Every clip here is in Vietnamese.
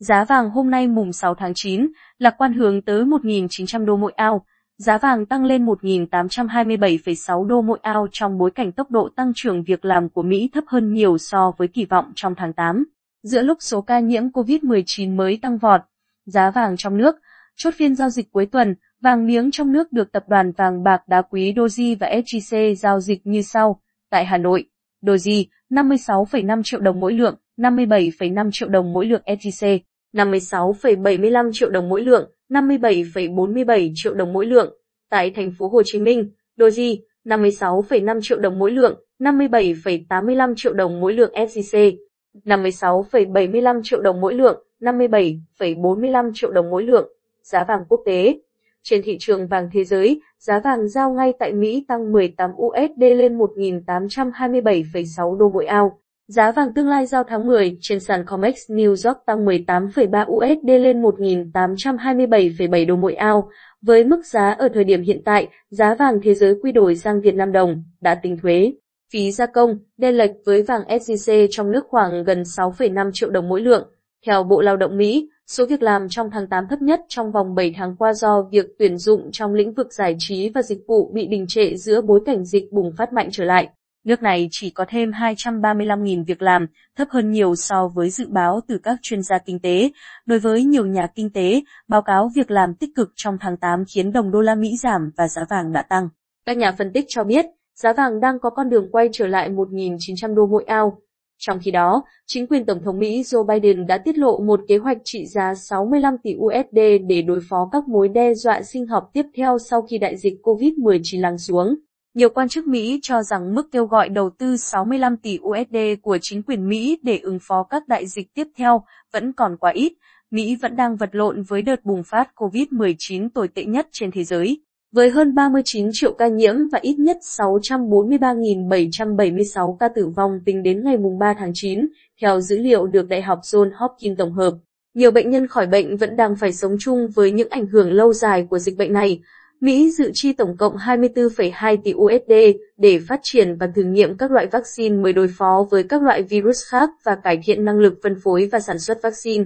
Giá vàng hôm nay mùng 6 tháng 9, lạc quan hướng tới 1.900 đô mỗi ao. Giá vàng tăng lên 1.827,6 đô mỗi ao trong bối cảnh tốc độ tăng trưởng việc làm của Mỹ thấp hơn nhiều so với kỳ vọng trong tháng 8. Giữa lúc số ca nhiễm COVID-19 mới tăng vọt, giá vàng trong nước, chốt phiên giao dịch cuối tuần, vàng miếng trong nước được tập đoàn vàng bạc đá quý Doji và SJC giao dịch như sau. Tại Hà Nội, Doji 56,5 triệu đồng mỗi lượng, 57,5 triệu đồng mỗi lượng SJC, 56,75 triệu đồng mỗi lượng, 57,47 triệu đồng mỗi lượng. Tại thành phố Hồ Chí Minh, Doji 56,5 triệu đồng mỗi lượng, 57,85 triệu đồng mỗi lượng SJC, 56,75 triệu đồng mỗi lượng, 57,45 triệu đồng mỗi lượng. Giá vàng quốc tế Trên thị trường vàng thế giới, giá vàng giao ngay tại Mỹ tăng 18 USD lên 1.827,6 đô mỗi ao. Giá vàng tương lai giao tháng 10 trên sàn COMEX New York tăng 18,3 USD lên 1.827,7 đô mỗi ao. Với mức giá ở thời điểm hiện tại, giá vàng thế giới quy đổi sang Việt Nam đồng đã tính thuế. Phí gia công, đen lệch với vàng SJC trong nước khoảng gần 6,5 triệu đồng mỗi lượng. Theo Bộ Lao động Mỹ, số việc làm trong tháng 8 thấp nhất trong vòng 7 tháng qua do việc tuyển dụng trong lĩnh vực giải trí và dịch vụ bị đình trệ giữa bối cảnh dịch bùng phát mạnh trở lại. Nước này chỉ có thêm 235.000 việc làm, thấp hơn nhiều so với dự báo từ các chuyên gia kinh tế. Đối với nhiều nhà kinh tế, báo cáo việc làm tích cực trong tháng 8 khiến đồng đô la Mỹ giảm và giá vàng đã tăng. Các nhà phân tích cho biết, giá vàng đang có con đường quay trở lại 1.900 đô mỗi ao. Trong khi đó, chính quyền Tổng thống Mỹ Joe Biden đã tiết lộ một kế hoạch trị giá 65 tỷ USD để đối phó các mối đe dọa sinh học tiếp theo sau khi đại dịch COVID-19 lắng xuống. Nhiều quan chức Mỹ cho rằng mức kêu gọi đầu tư 65 tỷ USD của chính quyền Mỹ để ứng phó các đại dịch tiếp theo vẫn còn quá ít. Mỹ vẫn đang vật lộn với đợt bùng phát COVID-19 tồi tệ nhất trên thế giới. Với hơn 39 triệu ca nhiễm và ít nhất 643.776 ca tử vong tính đến ngày 3 tháng 9, theo dữ liệu được Đại học Johns Hopkins tổng hợp. Nhiều bệnh nhân khỏi bệnh vẫn đang phải sống chung với những ảnh hưởng lâu dài của dịch bệnh này. Mỹ dự chi tổng cộng 24,2 tỷ USD để phát triển và thử nghiệm các loại vaccine mới đối phó với các loại virus khác và cải thiện năng lực phân phối và sản xuất vaccine.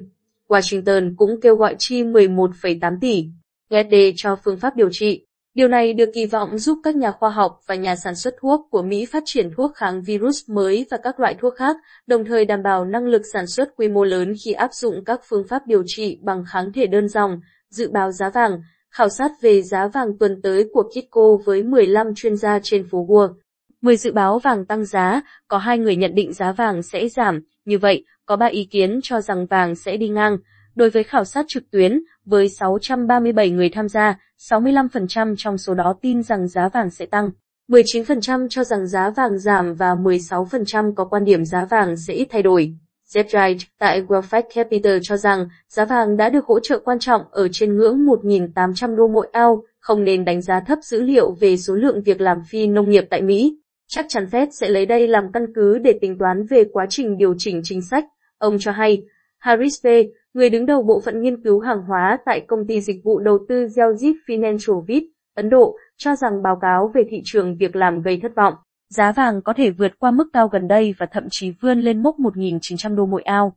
Washington cũng kêu gọi chi 11,8 tỷ USD cho phương pháp điều trị. Điều này được kỳ vọng giúp các nhà khoa học và nhà sản xuất thuốc của Mỹ phát triển thuốc kháng virus mới và các loại thuốc khác, đồng thời đảm bảo năng lực sản xuất quy mô lớn khi áp dụng các phương pháp điều trị bằng kháng thể đơn dòng, dự báo giá vàng, khảo sát về giá vàng tuần tới của Kitco với 15 chuyên gia trên phố Wall. 10 dự báo vàng tăng giá, có hai người nhận định giá vàng sẽ giảm, như vậy, có 3 ý kiến cho rằng vàng sẽ đi ngang. Đối với khảo sát trực tuyến, với 637 người tham gia, 65% trong số đó tin rằng giá vàng sẽ tăng. 19% cho rằng giá vàng giảm và 16% có quan điểm giá vàng sẽ ít thay đổi. Zedrite tại Wealthfact Capital cho rằng giá vàng đã được hỗ trợ quan trọng ở trên ngưỡng 1.800 đô mỗi ao, không nên đánh giá thấp dữ liệu về số lượng việc làm phi nông nghiệp tại Mỹ. Chắc chắn Fed sẽ lấy đây làm căn cứ để tính toán về quá trình điều chỉnh chính sách, ông cho hay. Harris V, người đứng đầu bộ phận nghiên cứu hàng hóa tại công ty dịch vụ đầu tư Geojit Financial Vip, Ấn Độ, cho rằng báo cáo về thị trường việc làm gây thất vọng. Giá vàng có thể vượt qua mức cao gần đây và thậm chí vươn lên mốc 1.900 đô mỗi ao.